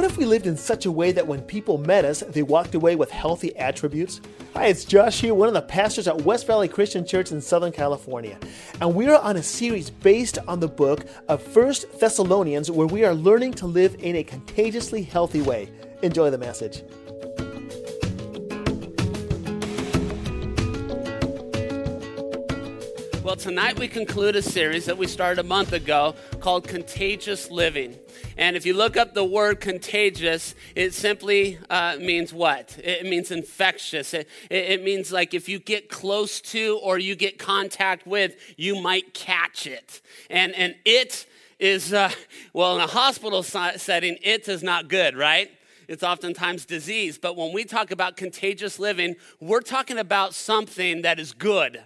What if we lived in such a way that when people met us, they walked away with healthy attributes? Hi, it's Josh here, one of the pastors at West Valley Christian Church in Southern California. And we are on a series based on the book of First Thessalonians where we are learning to live in a contagiously healthy way. Enjoy the message. Well, tonight we conclude a series that we started a month ago called Contagious Living. And if you look up the word contagious, it simply uh, means what? It means infectious. It, it, means like if you get close to or you get contact with, you might catch it. And, and it is, uh, well, in a hospital setting, it is not good, right? It's oftentimes disease. But when we talk about contagious living, we're talking about something that is good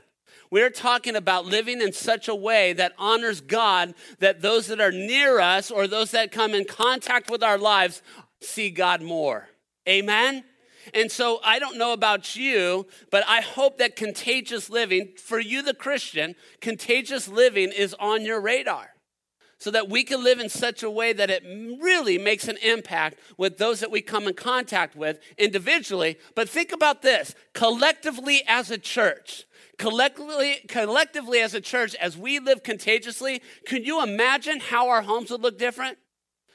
we're talking about living in such a way that honors God, that those that are near us or those that come in contact with our lives see God more. Amen? And so I don't know about you, but I hope that contagious living, for you, the Christian, contagious living is on your radar so that we can live in such a way that it really makes an impact with those that we come in contact with individually. But think about this collectively as a church collectively, collectively as a church, as we live contagiously, can you imagine how our homes would look different?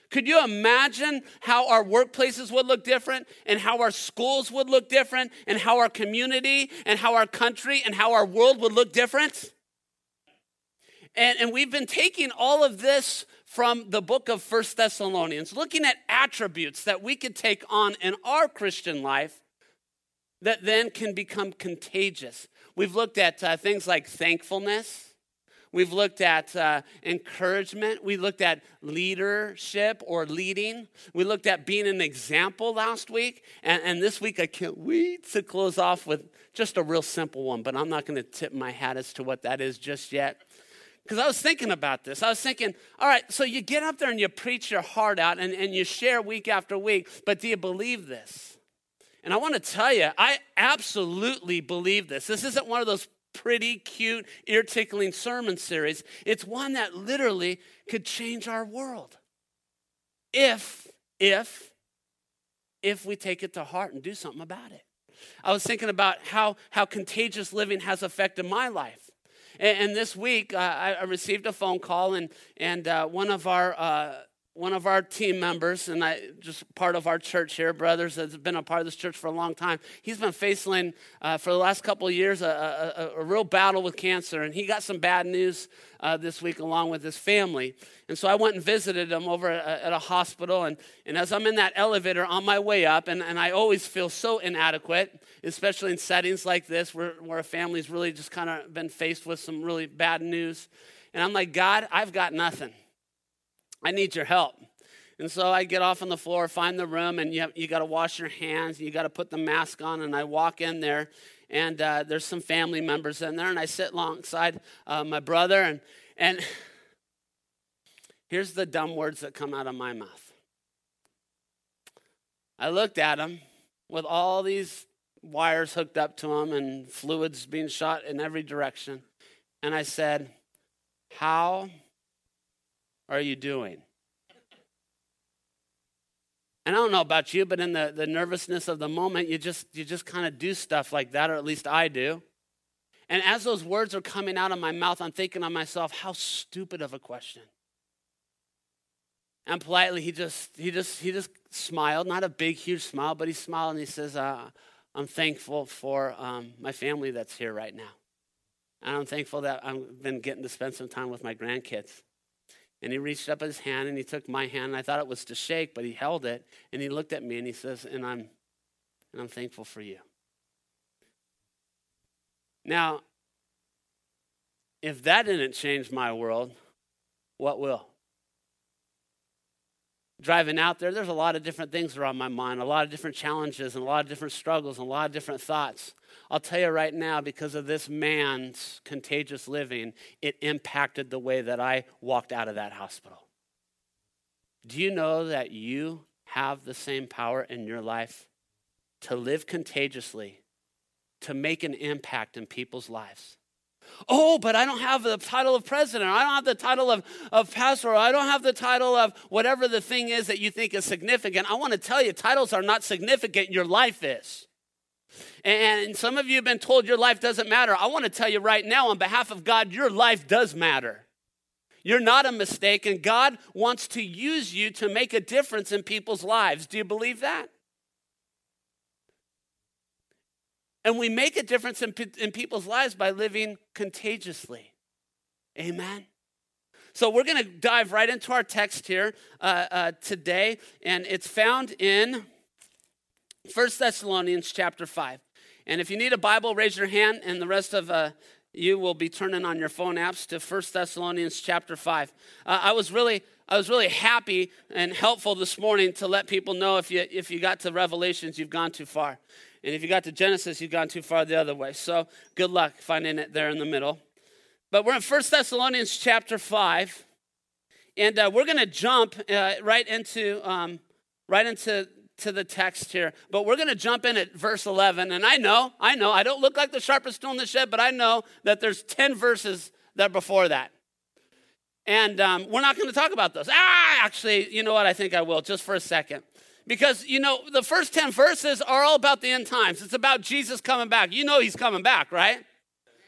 Could you imagine how our workplaces would look different and how our schools would look different and how our community and how our country and how our world would look different? And, and we've been taking all of this from the book of First Thessalonians, looking at attributes that we could take on in our Christian life that then can become contagious. We've looked at uh, things like thankfulness. We've looked at uh, encouragement. We looked at leadership or leading. We looked at being an example last week. And, and this week, I can't wait to close off with just a real simple one, but I'm not going to tip my hat as to what that is just yet. Because I was thinking about this. I was thinking, all right, so you get up there and you preach your heart out and, and you share week after week, but do you believe this? And I want to tell you, I absolutely believe this. This isn't one of those pretty, cute, ear tickling sermon series. It's one that literally could change our world. If, if, if we take it to heart and do something about it. I was thinking about how, how contagious living has affected my life. And, and this week, uh, I, received a phone call, and, and uh, one of our uh, one of our team members, and I just part of our church here, brothers, has been a part of this church for a long time. He's been facing uh, for the last couple of years a, a, a, real battle with cancer, and he got some bad news uh, this week along with his family. And so I went and visited him over at, at a hospital, and, and as I'm in that elevator on my way up, and, and I always feel so inadequate, especially in settings like this where, where a family's really just kind of been faced with some really bad news. And I'm like, God, I've got nothing. I need your help. And so I get off on the floor, find the room, and you, you got to wash your hands, you got to put the mask on. And I walk in there, and uh, there's some family members in there, and I sit alongside uh, my brother, and, and here's the dumb words that come out of my mouth. I looked at him with all these wires hooked up to him and fluids being shot in every direction, and I said, How are you doing? And I don't know about you, but in the, the nervousness of the moment, you just you just kind of do stuff like that, or at least I do. And as those words are coming out of my mouth, I'm thinking to myself, how stupid of a question. And politely, he just he just he just smiled, not a big, huge smile, but he smiled and he says, uh, "I'm thankful for um, my family that's here right now, and I'm thankful that I've been getting to spend some time with my grandkids." And he reached up his hand and he took my hand. And I thought it was to shake, but he held it and he looked at me and he says, "And I'm and I'm thankful for you." Now, if that didn't change my world, what will? Driving out there, there's a lot of different things on my mind, a lot of different challenges, and a lot of different struggles, and a lot of different thoughts. I'll tell you right now, because of this man's contagious living, it impacted the way that I walked out of that hospital. Do you know that you have the same power in your life to live contagiously, to make an impact in people's lives? Oh, but I don't have the title of president, I don't have the title of, of pastor, or I don't have the title of whatever the thing is that you think is significant. I want to tell you, titles are not significant, your life is. And some of you have been told your life doesn't matter. I want to tell you right now, on behalf of God, your life does matter. You're not a mistake, and God wants to use you to make a difference in people's lives. Do you believe that? And we make a difference in, in people's lives by living contagiously. Amen. So we're going to dive right into our text here uh, uh, today, and it's found in First Thessalonians chapter 5. And if you need a Bible, raise your hand, and the rest of uh, you will be turning on your phone apps to First Thessalonians chapter 5. Uh, I was really I was really happy and helpful this morning to let people know if you if you got to Revelations, you've gone too far. And if you got to Genesis, you've gone too far the other way. So good luck finding it there in the middle. But we're in First Thessalonians chapter 5. And uh, we're going to jump uh, right into um, right into to the text here. But we're going to jump in at verse 11. And I know, I know, I don't look like the sharpest tool in the shed, but I know that there's 10 verses that before that. And um, we're not going to talk about those. Ah, actually, you know what? I think I will just for a second. Because, you know, the first 10 verses are all about the end times. It's about Jesus coming back. You know he's coming back, right?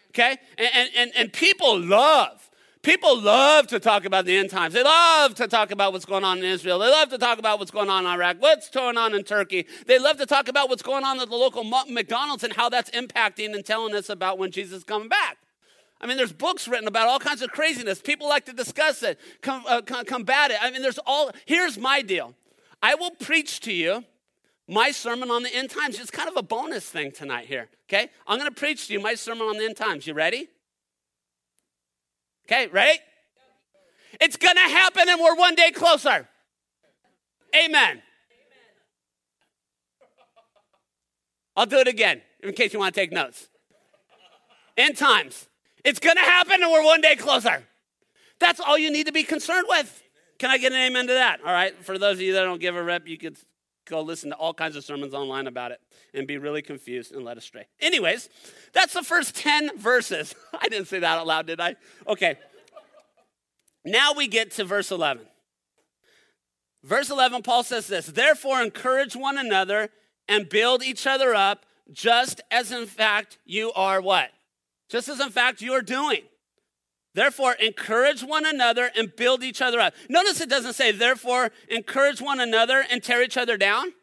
Okay? And, and, and people love, people love to talk about the end times. They love to talk about what's going on in Israel. They love to talk about what's going on in Iraq, what's going on in Turkey. They love to talk about what's going on at the local McDonald's and how that's impacting and telling us about when Jesus is coming back. I mean, there's books written about all kinds of craziness. People like to discuss it, com- uh, combat it. I mean, there's all, here's my deal I will preach to you my sermon on the end times. It's kind of a bonus thing tonight here, okay? I'm going to preach to you my sermon on the end times. You ready? Okay, ready? It's to happen and we're one day closer. Amen. I'll do it again in case you want to take notes. End times. It's going to happen and we're one day closer. That's all you need to be concerned with. Can I get an amen to that? All right. For those of you that don't give a rep, you could go listen to all kinds of sermons online about it and be really confused and led astray. Anyways, that's the first 10 verses. I didn't say that out loud, did I? Okay. Now we get to verse 11. Verse 11, Paul says this Therefore, encourage one another and build each other up, just as in fact you are what? Just as in fact you are doing. Therefore, encourage one another and build each other up. Notice it doesn't say, therefore, encourage one another and tear each other down.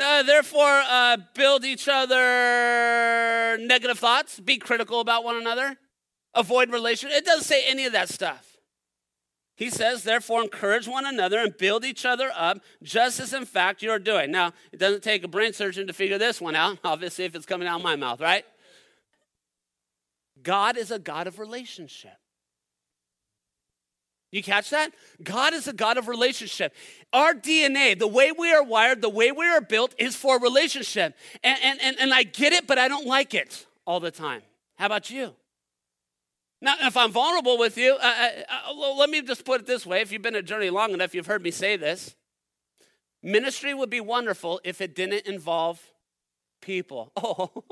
Uh, therefore, uh, build each other negative thoughts, be critical about one another, avoid relation. It doesn't say any of that stuff. He says, therefore, encourage one another and build each other up, just as in fact you're doing. Now, it doesn't take a brain surgeon to figure this one out, obviously, if it's coming out of my mouth, right? God is a God of relationship. You catch that? God is a God of relationship. Our DNA, the way we are wired, the way we are built, is for relationship. And, and, and, and I get it, but I don't like it all the time. How about you? Now, if I'm vulnerable with you, uh, uh, uh let me just put it this way. If you've been a journey long enough, you've heard me say this. Ministry would be wonderful if it didn't involve people. Oh.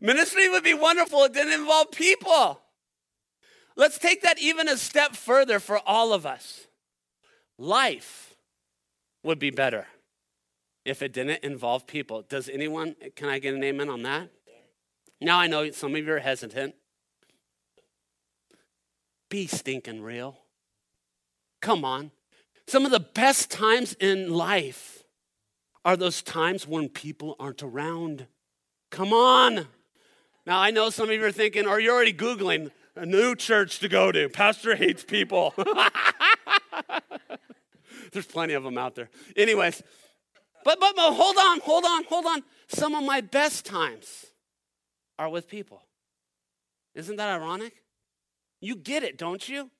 Ministry would be wonderful. If it didn't involve people. Let's take that even a step further for all of us. Life would be better if it didn't involve people. Does anyone, can I get an amen on that? Now I know some of you are hesitant. Be stinking real. Come on. Some of the best times in life are those times when people aren't around. Come on. Now, I know some of you are thinking, or you're already Googling a new church to go to. Pastor hates people. There's plenty of them out there. Anyways, but, but, but hold on, hold on, hold on. Some of my best times are with people. Isn't that ironic? You get it, don't you?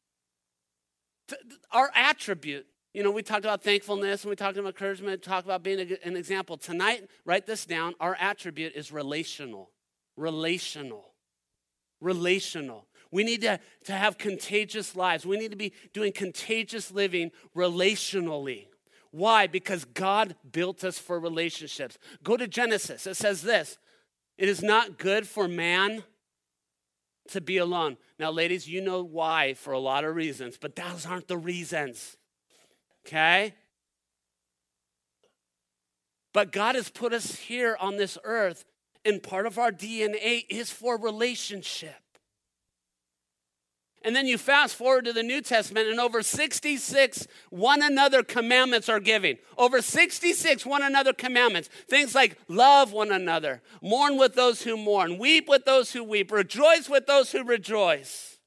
Our attribute, you know, we talked about thankfulness and we talked about encouragement, talk about being an example. Tonight, write this down. Our attribute is relational relational. Relational. We need to, to have contagious lives. We need to be doing contagious living relationally. Why? Because God built us for relationships. Go to Genesis. It says this It is not good for man to be alone. Now, ladies, you know why for a lot of reasons, but those aren't the reasons. Okay? But God has put us here on this earth, and part of our DNA is for relationship. And then you fast forward to the New Testament, and over 66 one another commandments are given. Over 66 one another commandments. Things like love one another, mourn with those who mourn, weep with those who weep, rejoice with those who rejoice.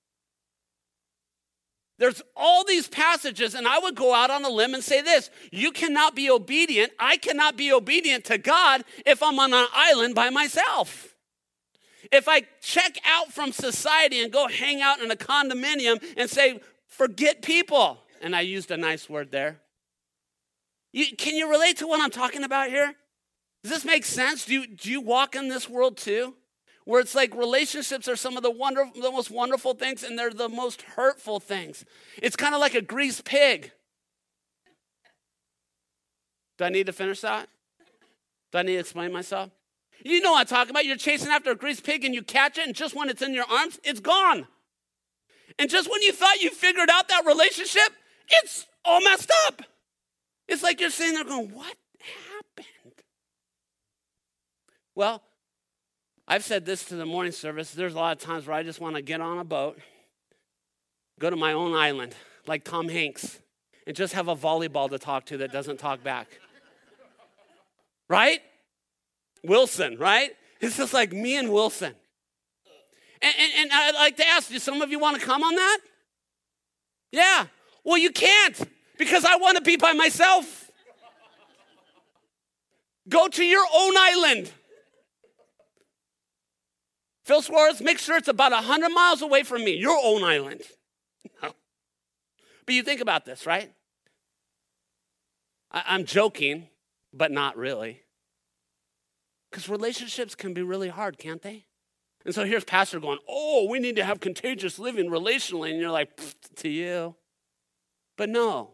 There's all these passages, and I would go out on a limb and say this You cannot be obedient. I cannot be obedient to God if I'm on an island by myself. If I check out from society and go hang out in a condominium and say, forget people, and I used a nice word there. You, can you relate to what I'm talking about here? Does this make sense? Do you, do you walk in this world too? Where it's like relationships are some of the, wonderful, the most wonderful things and they're the most hurtful things. It's kind of like a greased pig. Do I need to finish that? Do I need to explain myself? You know what I'm talking about. You're chasing after a greased pig and you catch it, and just when it's in your arms, it's gone. And just when you thought you figured out that relationship, it's all messed up. It's like you're sitting there going, What happened? Well, I've said this to the morning service. There's a lot of times where I just want to get on a boat, go to my own island, like Tom Hanks, and just have a volleyball to talk to that doesn't talk back. Right? Wilson, right? It's just like me and Wilson. And, and, and I'd like to ask, do some of you want to come on that? Yeah. Well, you can't because I want to be by myself. Go to your own island. Phil Suarez, make sure it's about 100 miles away from me, your own island. But you think about this, right? I, I'm joking, but not really. Because relationships can be really hard, can't they? And so here's Pastor going, Oh, we need to have contagious living relationally. And you're like, To you. But no,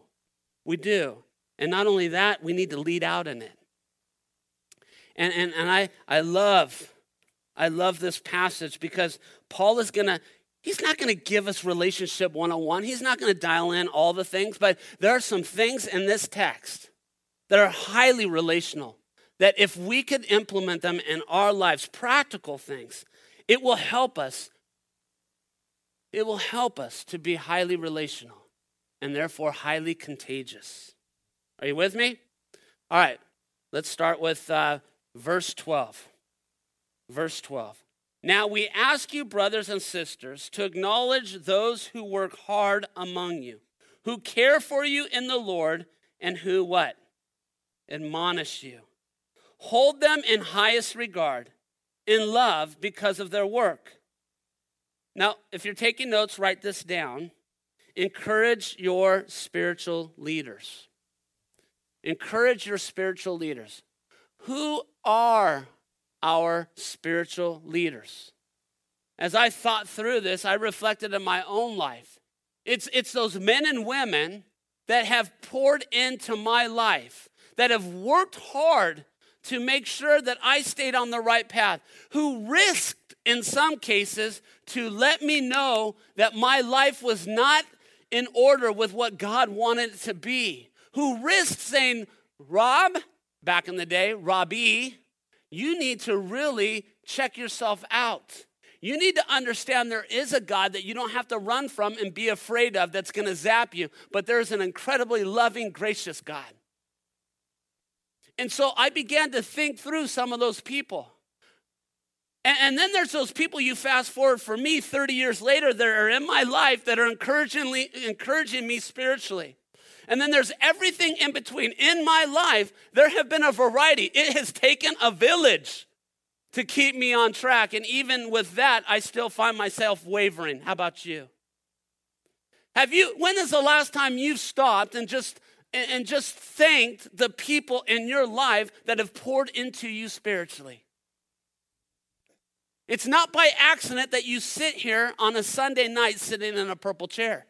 we do. And not only that, we need to lead out in it. And, and, and I, I love, I love this passage because Paul is going to, he's not going to give us relationship 101. He's not going to dial in all the things, but there are some things in this text that are highly relational that if we could implement them in our lives, practical things, it will help us. It will help us to be highly relational and therefore highly contagious. Are you with me? All right, let's start with uh, verse 12. Verse 12. Now we ask you, brothers and sisters, to acknowledge those who work hard among you, who care for you in the Lord, and who what? Admonish you. Hold them in highest regard, in love because of their work. Now, if you're taking notes, write this down. Encourage your spiritual leaders. Encourage your spiritual leaders. Who are our spiritual leaders? As I thought through this, I reflected in my own life. It's, it's those men and women that have poured into my life, that have worked hard to make sure that I stayed on the right path, who risked in some cases to let me know that my life was not in order with what God wanted it to be, who risked saying, Rob, back in the day, Robbie, you need to really check yourself out. You need to understand there is a God that you don't have to run from and be afraid of that's going to zap you, but there's an incredibly loving, gracious God. And so I began to think through some of those people. And, and, then there's those people you fast forward for me 30 years later that are in my life that are encouraging me spiritually. And then there's everything in between. In my life, there have been a variety. It has taken a village to keep me on track. And even with that, I still find myself wavering. How about you? Have you, when is the last time you've stopped and just and just thanked the people in your life that have poured into you spiritually. It's not by accident that you sit here on a Sunday night sitting in a purple chair.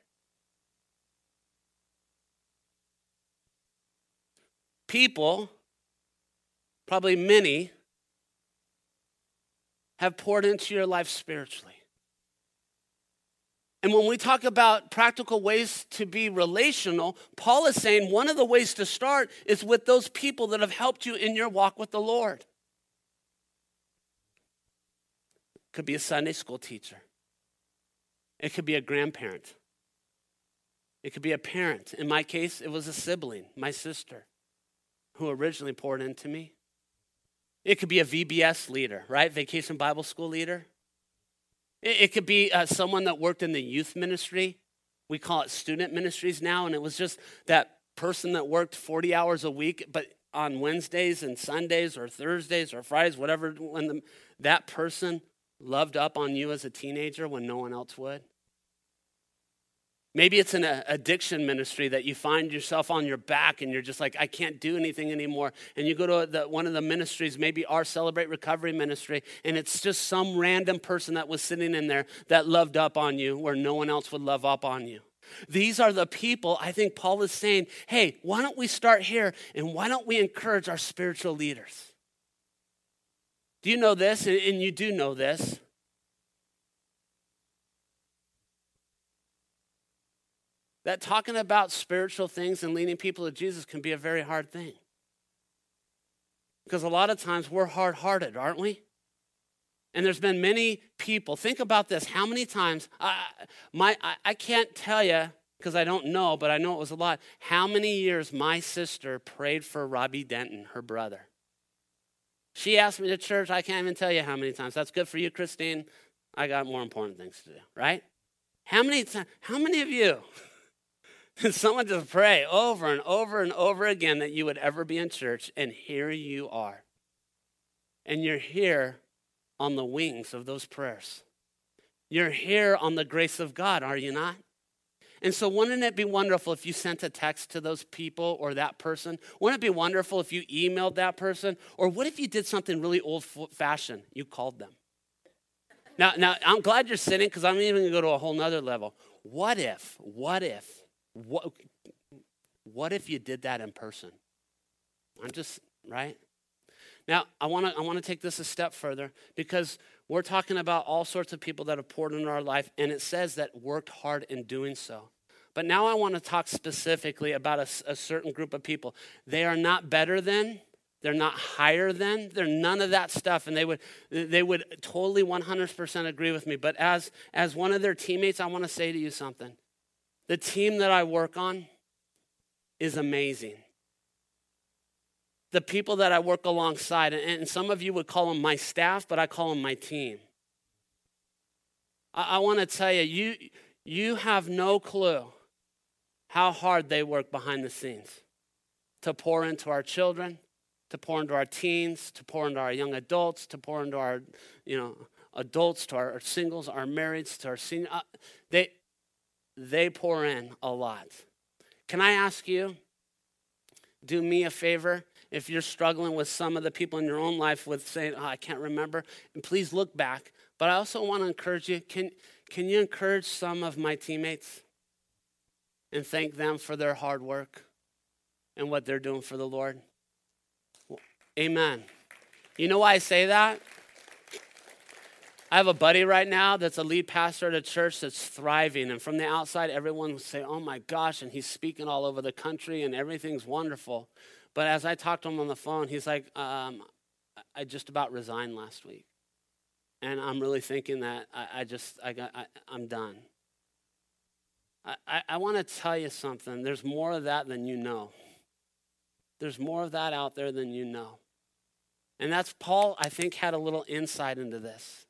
People, probably many, have poured into your life spiritually? And when we talk about practical ways to be relational, Paul is saying one of the ways to start is with those people that have helped you in your walk with the Lord. It Could be a Sunday school teacher. It could be a grandparent. It could be a parent. In my case, it was a sibling, my sister, who originally poured into me. It could be a VBS leader, right? Vacation Bible School leader. It, it could be uh, someone that worked in the youth ministry. We call it student ministries now, and it was just that person that worked 40 hours a week, but on Wednesdays and Sundays or Thursdays or Fridays, whatever, when the, that person loved up on you as a teenager when no one else would. Maybe it's an uh, addiction ministry that you find yourself on your back and you're just like, I can't do anything anymore. And you go to the, one of the ministries, maybe our Celebrate Recovery ministry, and it's just some random person that was sitting in there that loved up on you where no one else would love up on you. These are the people I think Paul is saying, hey, why don't we start here and why don't we encourage our spiritual leaders? Do you know this? And you do know this. That talking about spiritual things and leading people to Jesus can be a very hard thing. Because a lot of times we're hard hearted, aren't we? And there's been many people, think about this how many times, I, my, I, I can't tell you because I don't know, but I know it was a lot. How many years my sister prayed for Robbie Denton, her brother? She asked me to church. I can't even tell you how many times. That's good for you, Christine. I got more important things to do, right? How many times? How many of you someone just pray over and over and over again that you would ever be in church, and here you are. And you're here on the wings of those prayers. You're here on the grace of God, are you not? And so, wouldn't it be wonderful if you sent a text to those people or that person? Wouldn't it be wonderful if you emailed that person? Or what if you did something really old fashioned? You called them. Now, now I'm glad you're sitting because I'm even going to go to a whole nother level. What if, what if what, what if you did that in person? I'm just, right? Now, I want to I want to take this a step further because we're talking about all sorts of people that have poured into our life and it says that worked hard in doing so. But now I want to talk specifically about a, a certain group of people. They are not better than, they're not higher than, they're none of that stuff and they would they would totally 100% agree with me. But as as one of their teammates, I want to say to you something. The team that I work on is amazing. The people that I work alongside, and some of you would call them my staff, but I call them my team. I, I want to tell you, you, you have no clue how hard they work behind the scenes to pour into our children, to pour into our teens, to pour into our young adults, to pour into our, you know, adults, to our singles, our marrieds, to our senior. Uh, they, they pour in a lot. Can I ask you, do me a favor? If you're struggling with some of the people in your own life with saying, oh, I can't remember, and please look back. But I also want to encourage you can, can you encourage some of my teammates and thank them for their hard work and what they're doing for the Lord? Amen. You know why I say that? I have a buddy right now that's a lead pastor at a church that's thriving. And from the outside, everyone will say, oh my gosh, and he's speaking all over the country and everything's wonderful. But as I talked to him on the phone, he's like, um, I just about resigned last week. And I'm really thinking that I, I just, I got, I, am done. I, I want to tell you something. There's more of that than you know. There's more of that out there than you know. And that's Paul, I think, had a little insight into this.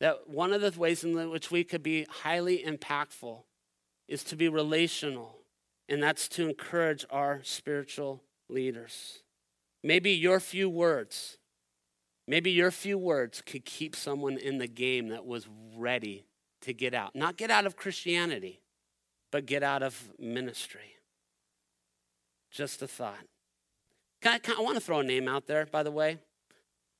That one of the ways in which we could be highly impactful is to be relational, and that's to encourage our spiritual leaders. Maybe your few words, maybe your few words could keep someone in the game that was ready to get out. Not get out of Christianity, but get out of ministry. Just a thought. I, want to throw a name out there, by the way.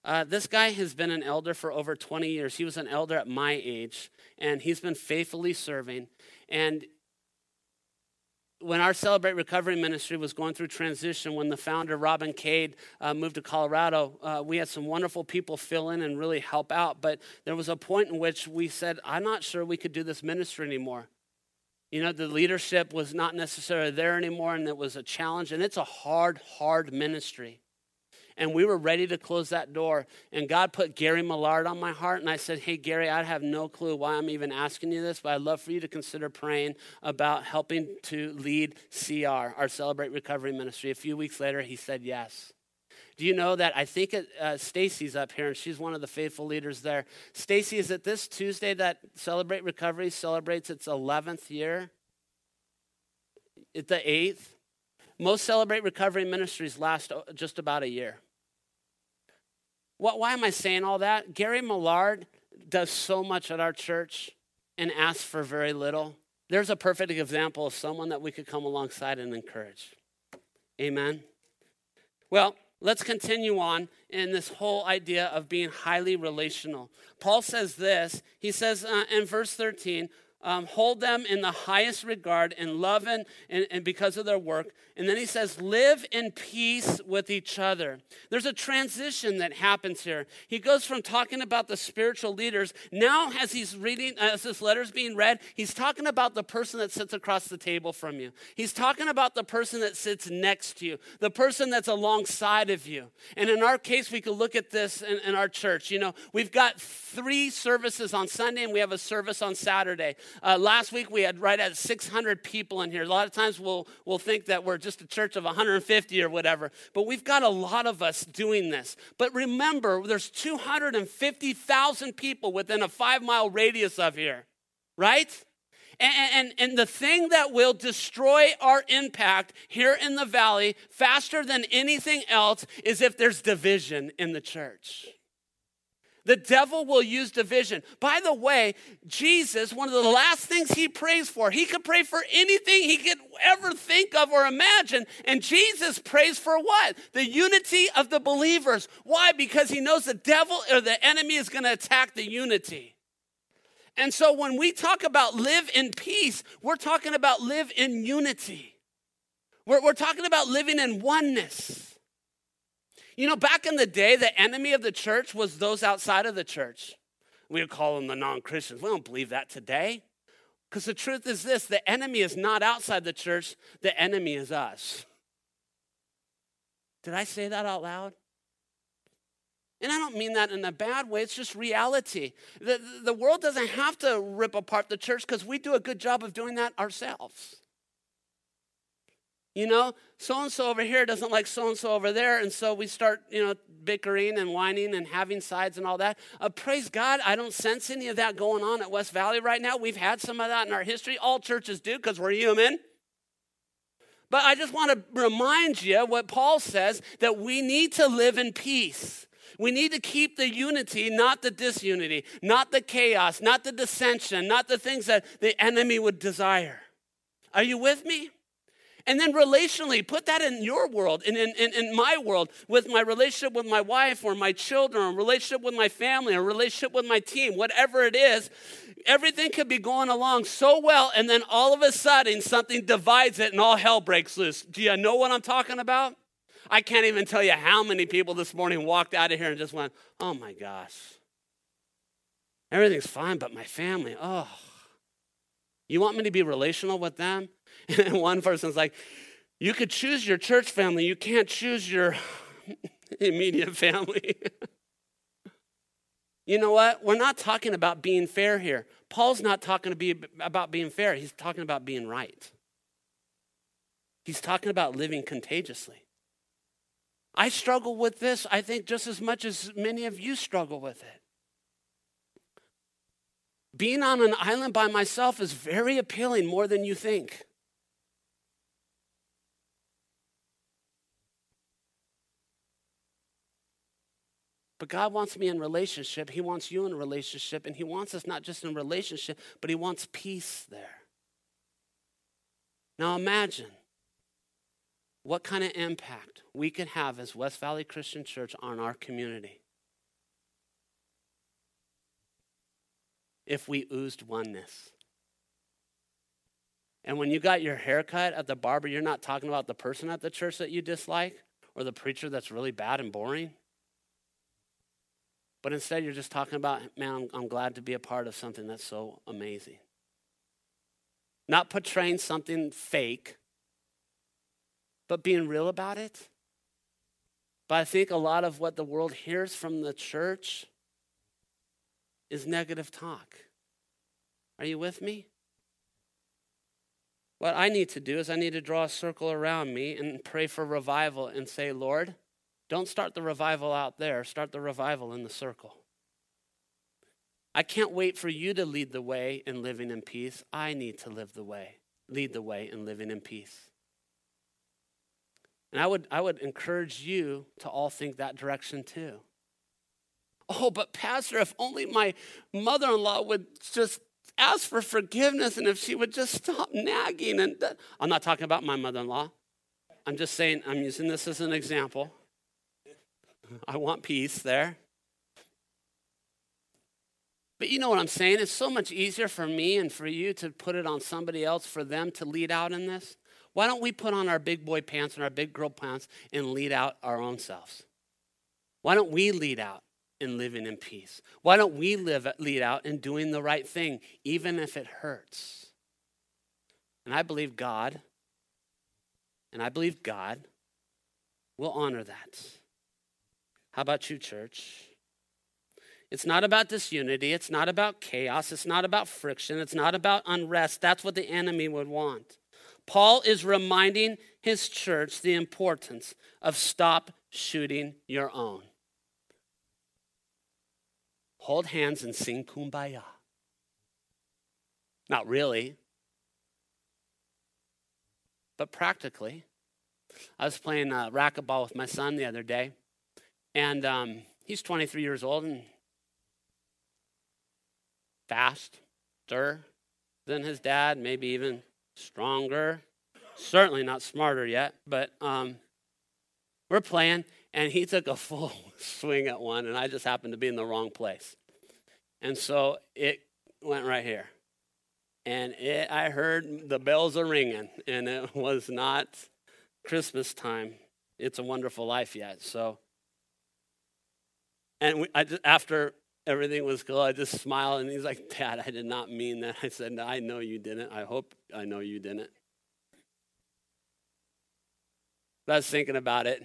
Uh, this guy has been an elder for over 20 years. He was an elder at my age, and he's been faithfully serving. And when our Celebrate Recovery ministry was going through transition, when the founder, Robin Cade, uh, moved to Colorado, uh, we had some wonderful people fill in and really help out. But there was a point in which we said, I'm not sure we could do this ministry anymore. You know, the leadership was not necessarily there anymore, and it was a challenge. And it's a hard, hard ministry and we were ready to close that door. And God put Gary Millard on my heart, and I said, Hey, Gary, I have no clue why I'm even asking you this, but I'd love for you to consider praying about helping to lead CR, our Celebrate Recovery Ministry. A few weeks later, he said yes. Do you know that I think uh, Stacy's up here and she's one of the faithful leaders there. Stacy, is it this Tuesday that Celebrate Recovery celebrates its 11th year? It's the 8th? Most Celebrate Recovery ministries last just about a year. What, why am I saying all that? Gary Millard does so much at our church and asks for very little. There's a perfect example of someone that we could come alongside and encourage. Amen. Well, let's continue on in this whole idea of being highly relational. Paul says this. He says uh, in verse 13, um, hold them in the highest regard and love and, and, and because of their work. And then he says, live in peace with each other. There's a transition that happens here. He goes from talking about the spiritual leaders. Now, as he's reading, as this letter's being read, he's talking about the person that sits across the table from you. He's talking about the person that sits next to you, the person that's alongside of you. And in our case, we could look at this in, in our church. You know, we've got three services on Sunday and we have a service on Saturday. Uh, last week we had right at 600 people in here. A lot of times we'll, we'll think that we're just a church of 150 or whatever, but we've got a lot of us doing this. But remember, there's 250,000 people within a five mile radius of here, right? And, and, and, the thing that will destroy our impact here in the valley faster than anything else is if there's division in the church. The devil will use division. By the way, Jesus, one of the last things he prays for, he could pray for anything he could ever think of or imagine. And Jesus prays for what? The unity of the believers. Why? Because he knows the devil or the enemy is going to attack the unity. And so when we talk about live in peace, we're talking about live in unity. We're, we're talking about living in oneness. You know, back in the day, the enemy of the church was those outside of the church. We would call them the non Christians. We don't believe that today. Because the truth is this the enemy is not outside the church, the enemy is us. Did I say that out loud? And I don't mean that in a bad way, it's just reality. The, the world doesn't have to rip apart the church because we do a good job of doing that ourselves. You know, so and so over here doesn't like so and so over there. And so we start, you know, bickering and whining and having sides and all that. Uh, praise God, I don't sense any of that going on at West Valley right now. We've had some of that in our history. All churches do because we're human. But I just want to remind you what Paul says that we need to live in peace. We need to keep the unity, not the disunity, not the chaos, not the dissension, not the things that the enemy would desire. Are you with me? And then relationally, put that in your world and in, in, in, my world with my relationship with my wife or my children, or relationship with my family, or relationship with my team, whatever it is. Everything could be going along so well, and then all of a sudden something divides it and all hell breaks loose. Do you know what I'm talking about? I can't even tell you how many people this morning walked out of here and just went, oh my gosh. Everything's fine, but my family, oh. You want me to be relational with them? And one person's like, you could choose your church family, you can't choose your immediate family. you know what? We're not talking about being fair here. Paul's not talking be about being fair, he's talking about being right. He's talking about living contagiously. I struggle with this, I think, just as much as many of you struggle with it. Being on an island by myself is very appealing more than you think. But God wants me in relationship. He wants you in relationship. And He wants us not just in relationship, but He wants peace there. Now imagine what kind of impact we could have as West Valley Christian Church on our community if we oozed oneness. And when you got your haircut at the barber, you're not talking about the person at the church that you dislike or the preacher that's really bad and boring. But instead, you're just talking about, man, I'm, I'm glad to be a part of something that's so amazing. Not portraying something fake, but being real about it. But I think a lot of what the world hears from the church is negative talk. Are you with me? What I need to do is I need to draw a circle around me and pray for revival and say, Lord, don't start the revival out there, start the revival in the circle. I can't wait for you to lead the way in living in peace. I need to live the way, lead the way in living in peace. And I would, I would encourage you to all think that direction too. Oh, but Pastor, if only my mother in law would just ask for forgiveness and if she would just stop nagging. And I'm not talking about my mother in law. I'm just saying, I'm using this as an example. I want peace there. But you know what I'm saying? It's so much easier for me and for you to put it on somebody else for them to lead out in this. Why don't we put on our big boy pants and our big girl pants and lead out our own selves? Why don't we lead out? in living in peace? Why don't we live, lead out in doing the right thing, even if it hurts? And I believe God, and I believe God will honor that. How about you, church? It's not about disunity. It's not about chaos. It's not about friction. It's not about unrest. That's what the enemy would want. Paul is reminding his church the importance of stop shooting your own hold hands and sing kumbaya. Not really, but practically. I was playing uh, racquetball with my son the other day, and um, he's 23 years old and faster than his dad, maybe even stronger. Certainly not smarter yet, but um, we're playing, and he took a full swing at one, and I just happened to be in the wrong place. And so it went right here. And it, I heard the bells are ringing, and it was not Christmas time. It's a wonderful life yet. So, and we, I just, after everything was cool, I just smiled, and he's like, Dad, I did not mean that. I said, I know you didn't. I hope I know you didn't. But I was thinking about it.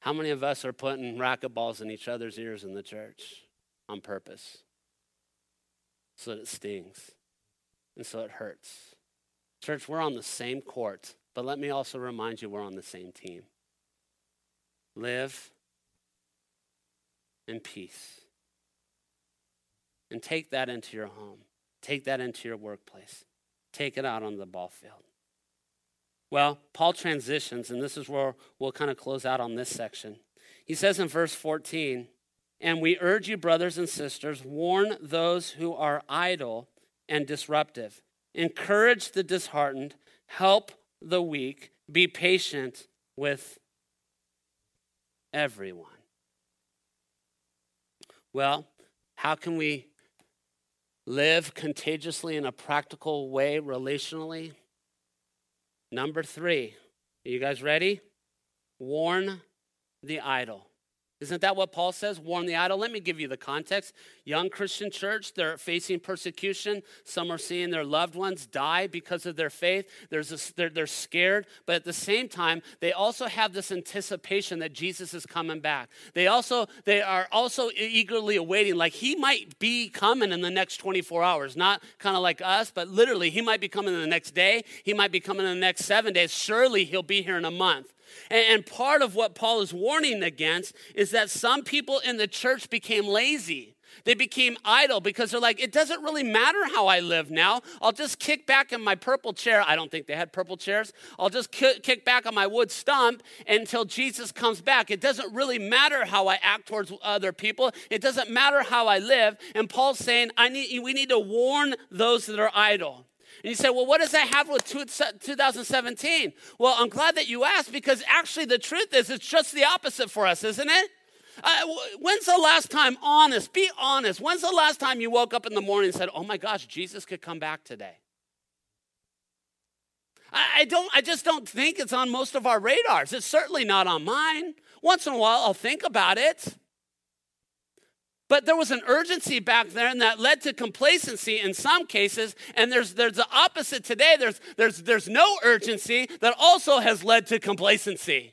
How many of us are putting racquetballs in each other's ears in the church? on purpose so that it stings and so it hurts. Church, we're on the same court, but let me also remind you we're on the same team. Live in peace. And take that into your home. Take that into your workplace. Take it out on the ball field. Well, Paul transitions, and this is where we'll kind of close out on this section. He says in verse 14, and we urge you, brothers and sisters, warn those who are idle and disruptive. Encourage the disheartened, help the weak, be patient with everyone. Well, how can we live contagiously in a practical way relationally? Number three, are you guys ready? Warn the idle. Isn't that what Paul says? Warn the idle. Let me give you the context. Young Christian church, they're facing persecution. Some are seeing their loved ones die because of their faith. There's they're, they're scared, but at the same time, they also have this anticipation that Jesus is coming back. They also they are also eagerly awaiting, like he might be coming in the next 24 hours. Not kind of like us, but literally, he might be coming in the next day. He might be coming in the next seven days. Surely he'll be here in a month. And part of what Paul is warning against is that some people in the church became lazy. They became idle because they're like, it doesn't really matter how I live now. I'll just kick back in my purple chair. I don't think they had purple chairs. I'll just kick back on my wood stump until Jesus comes back. It doesn't really matter how I act towards other people. It doesn't matter how I live. And Paul's saying, I need, we need to warn those that are idle. And you say, well, what does that have with 2017? Well, I'm glad that you asked because actually the truth is it's just the opposite for us, isn't it? Uh, when's the last time, honest, be honest, when's the last time you woke up in the morning and said, oh my gosh, Jesus could come back today? I, I don't I just don't think it's on most of our radars. It's certainly not on mine. Once in a while I'll think about it. But there was an urgency back then that led to complacency in some cases, and there's, there's the opposite today. There's, there's, there's no urgency that also has led to complacency.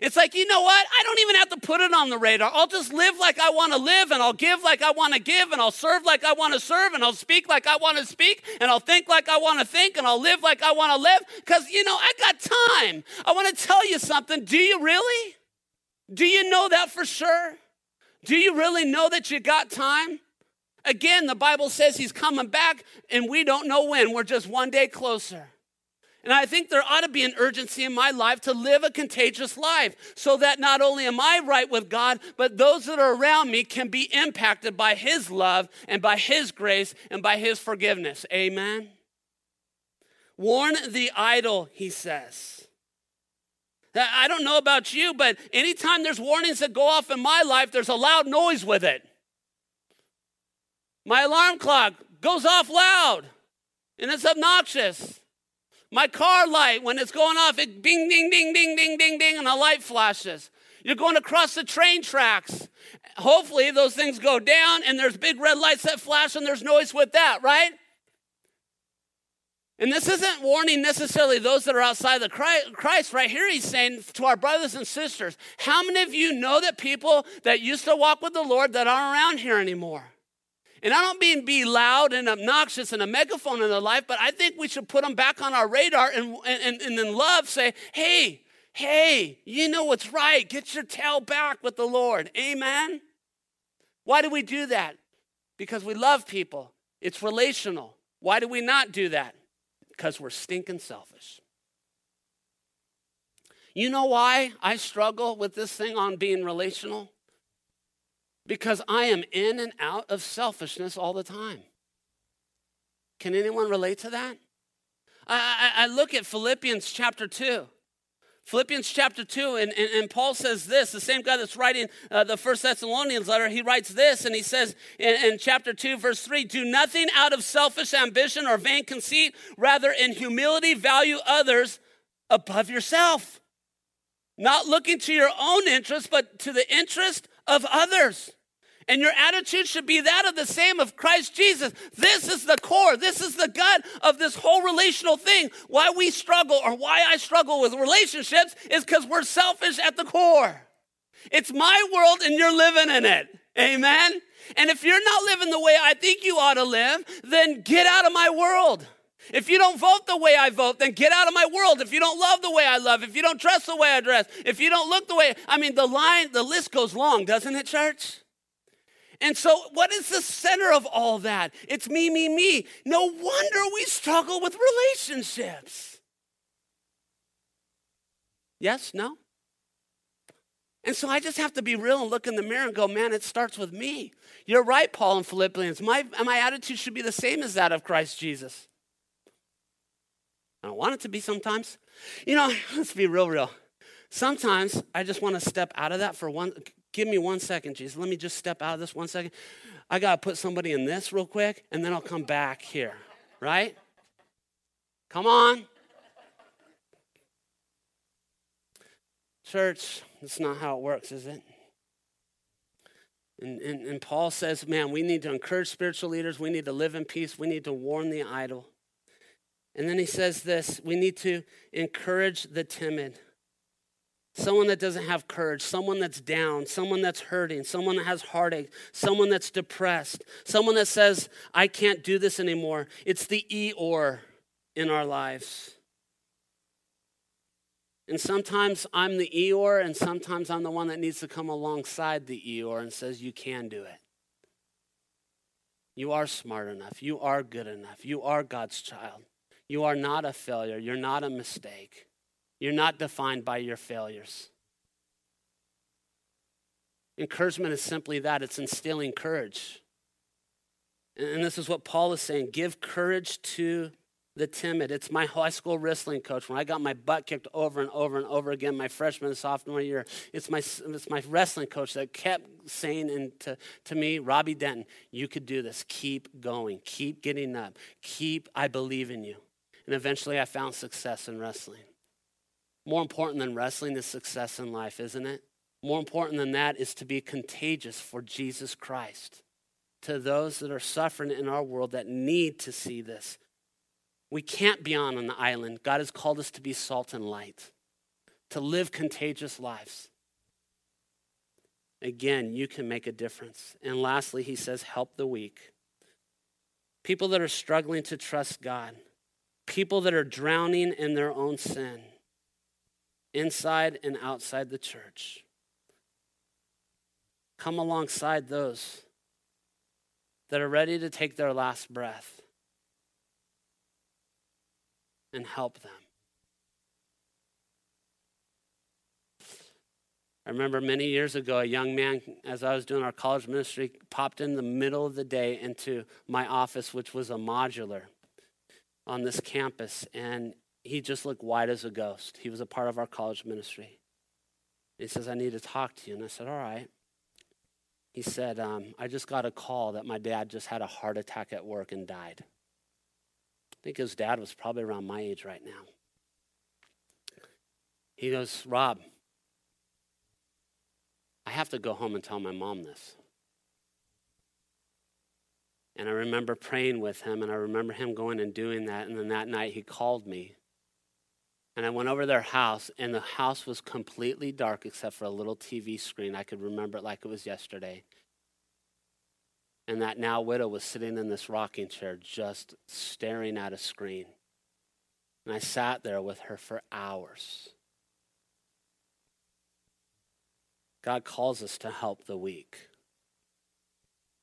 It's like, you know what? I don't even have to put it on the radar. I'll just live like I want to live, and I'll give like I want to give, and I'll serve like I want to serve, and I'll speak like I want to speak, and I'll think like I want to think, and I'll live like I want to live, because, you know, I got time. I want to tell you something. Do you really? Do you know that for sure? Do you really know that you got time? Again, the Bible says he's coming back, and we don't know when. We're just one day closer. And I think there ought to be an urgency in my life to live a contagious life so that not only am I right with God, but those that are around me can be impacted by His love and by His grace and by His forgiveness. Amen. Warn the idle, he says. I don't know about you, but anytime there's warnings that go off in my life, there's a loud noise with it. My alarm clock goes off loud and it's obnoxious. My car light, when it's going off, it ding, ding, ding, ding, ding, ding, ding, and a light flashes. You're going across the train tracks. Hopefully, those things go down and there's big red lights that flash and there's noise with that, right? And this isn't warning necessarily those that are outside of Christ. Right here, he's saying to our brothers and sisters, how many of you know that people that used to walk with the Lord that aren't around here anymore? And I don't mean be loud and obnoxious and a megaphone in their life, but I think we should put them back on our radar and, and, and in love say, hey, hey, you know what's right. Get your tail back with the Lord. Amen? Why do we do that? Because we love people, it's relational. Why do we not do that? Because we're stinking selfish. You know why I struggle with this thing on being relational? because I am in and out of selfishness all the time. Can anyone relate to that? I, I, I look at Philippians chapter 2. Philippians chapter 2, and, and, and, Paul says this, the same guy that's writing uh, the First Thessalonians letter, he writes this, and he says in, in chapter 2, verse 3 Do nothing out of selfish ambition or vain conceit, rather, in humility, value others above yourself. Not looking to your own interest, but to the interest of others. And your attitude should be that of the same of Christ Jesus. This is the core, this is the gut of this whole relational thing. Why we struggle or why I struggle with relationships is because we're selfish at the core. It's my world and you're living in it. Amen? And if you're not living the way I think you ought to live, then get out of my world. If you don't vote the way I vote, then get out of my world. If you don't love the way I love, if you don't dress the way I dress, if you don't look the way, I mean, the line, the list goes long, doesn't it, church? And so, what is the center of all that? It's me, me, me. No wonder we struggle with relationships. Yes? No? And so I just have to be real and look in the mirror and go, man, it starts with me. You're right, Paul in Philippians. My, my attitude should be the same as that of Christ Jesus. I don't want it to be sometimes. You know, let's be real, real. Sometimes I just want to step out of that for one. Give me one second, Jesus. Let me just step out of this one second. I got to put somebody in this real quick, and then I'll come back here, right? Come on. Church, that's not how it works, is it? And, and, and, Paul says, man, we need to encourage spiritual leaders. We need to live in peace. We need to warn the idle. And then he says this we need to encourage the timid someone that doesn't have courage, someone that's down, someone that's hurting, someone that has heartache, someone that's depressed, someone that says, I can't do this anymore. It's the Eeyore in our lives. And sometimes I'm the Eeyore, and sometimes I'm the one that needs to come alongside the Eeyore and says, You can do it. You are smart enough. You are good enough. You are God's child. You are not a failure. You're not a mistake. You're not defined by your failures. Encouragement is simply that it's instilling courage. And this is what Paul is saying give courage to the timid. It's my high school wrestling coach. When I got my butt kicked over and over and over again, my freshman and sophomore year, it's my, it's my wrestling coach that kept saying to, to me, Robbie Denton, you could do this. Keep going. Keep getting up. Keep, I believe in you. And eventually I found success in wrestling. More important than wrestling is success in life, isn't it? More important than that is to be contagious for Jesus Christ to those that are suffering in our world that need to see this. We can't be on an island. God has called us to be salt and light, to live contagious lives. Again, you can make a difference. And lastly, he says, help the weak. People that are struggling to trust God, people that are drowning in their own sin, inside and outside the church. Come alongside those that are ready to take their last breath and help them. I remember many years ago, a young man, as I was doing our college ministry, popped in the middle of the day into my office, which was a modular on this campus, and he just looked white as a ghost. He was a part of our college ministry. He says, I need to talk to you. And I said, All right. He said, um, I just got a call that my dad just had a heart attack at work and died. I think his dad was probably around my age right now. He goes, Rob, I have to go home and tell my mom this. And I remember praying with him, and I remember him going and doing that. And then that night he called me. And I went over their house, and the house was completely dark except for a little TV screen. I could remember it like it was yesterday. And that now widow was sitting in this rocking chair, just staring at a screen. And I sat there with her for hours. God calls us to help the weak.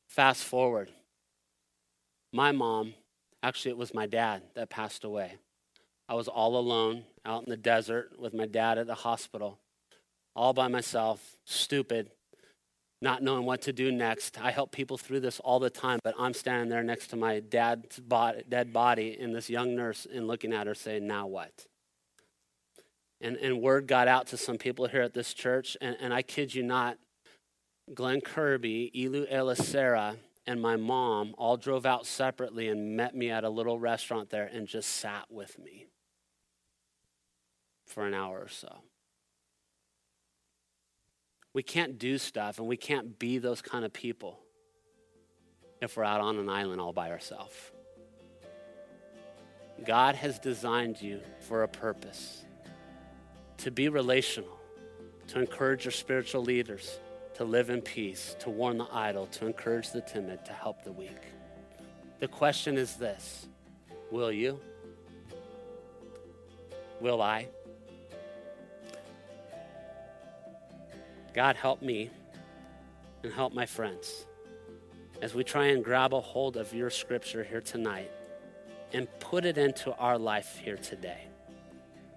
Fast forward. My mom, actually, it was my dad that passed away. I was all alone out in the desert with my dad at the hospital, all by myself, stupid, not knowing what to do next. I help people through this all the time, but I'm standing there next to my dad's body, dead body and this young nurse and looking at her saying, Now what? And, and word got out to some people here at this church, and, and I kid you not, Glenn Kirby, Ilu Elisera, and my mom all drove out separately and met me at a little restaurant there and just sat with me for an hour or so. We can't do stuff and we can't be those kind of people if we're out on an island all by ourselves. God has designed you for a purpose to be relational, to encourage your spiritual leaders, to live in peace, to warn the idle, to encourage the timid, to help the weak. The question is this Will you? Will I? God, help me and help my friends as we try and grab a hold of your scripture here tonight and put it into our life here today.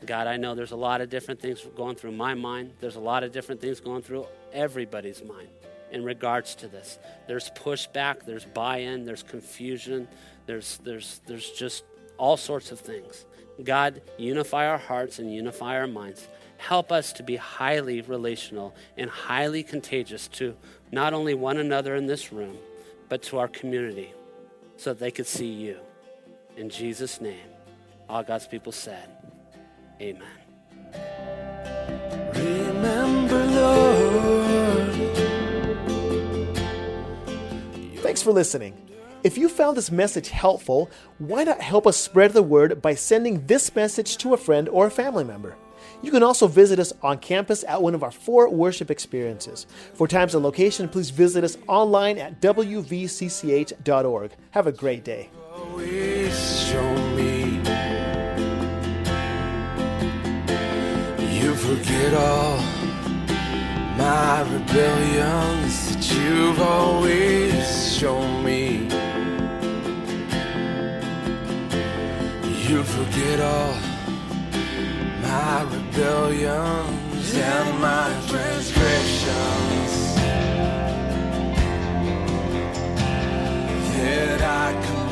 God, I know there's a lot of different things going through my mind. There's a lot of different things going through everybody's mind in regards to this. There's pushback, there's buy-in, there's confusion, there's there's there's just all sorts of things. God, unify our hearts and unify our minds. Help us to be highly relational and highly contagious to not only one another in this room, but to our community so that they could see you. In Jesus' name, all God's people said, Amen. Remember, Lord. Thanks for listening. If you found this message helpful, why not help us spread the word by sending this message to a friend or a family member? You can also visit us on campus at one of our four worship experiences. For times and location, please visit us online at wvcch.org. Have a great day. forget all my rebellions that you've always shown me. You forget all my rebellions and my transgressions yet I commit.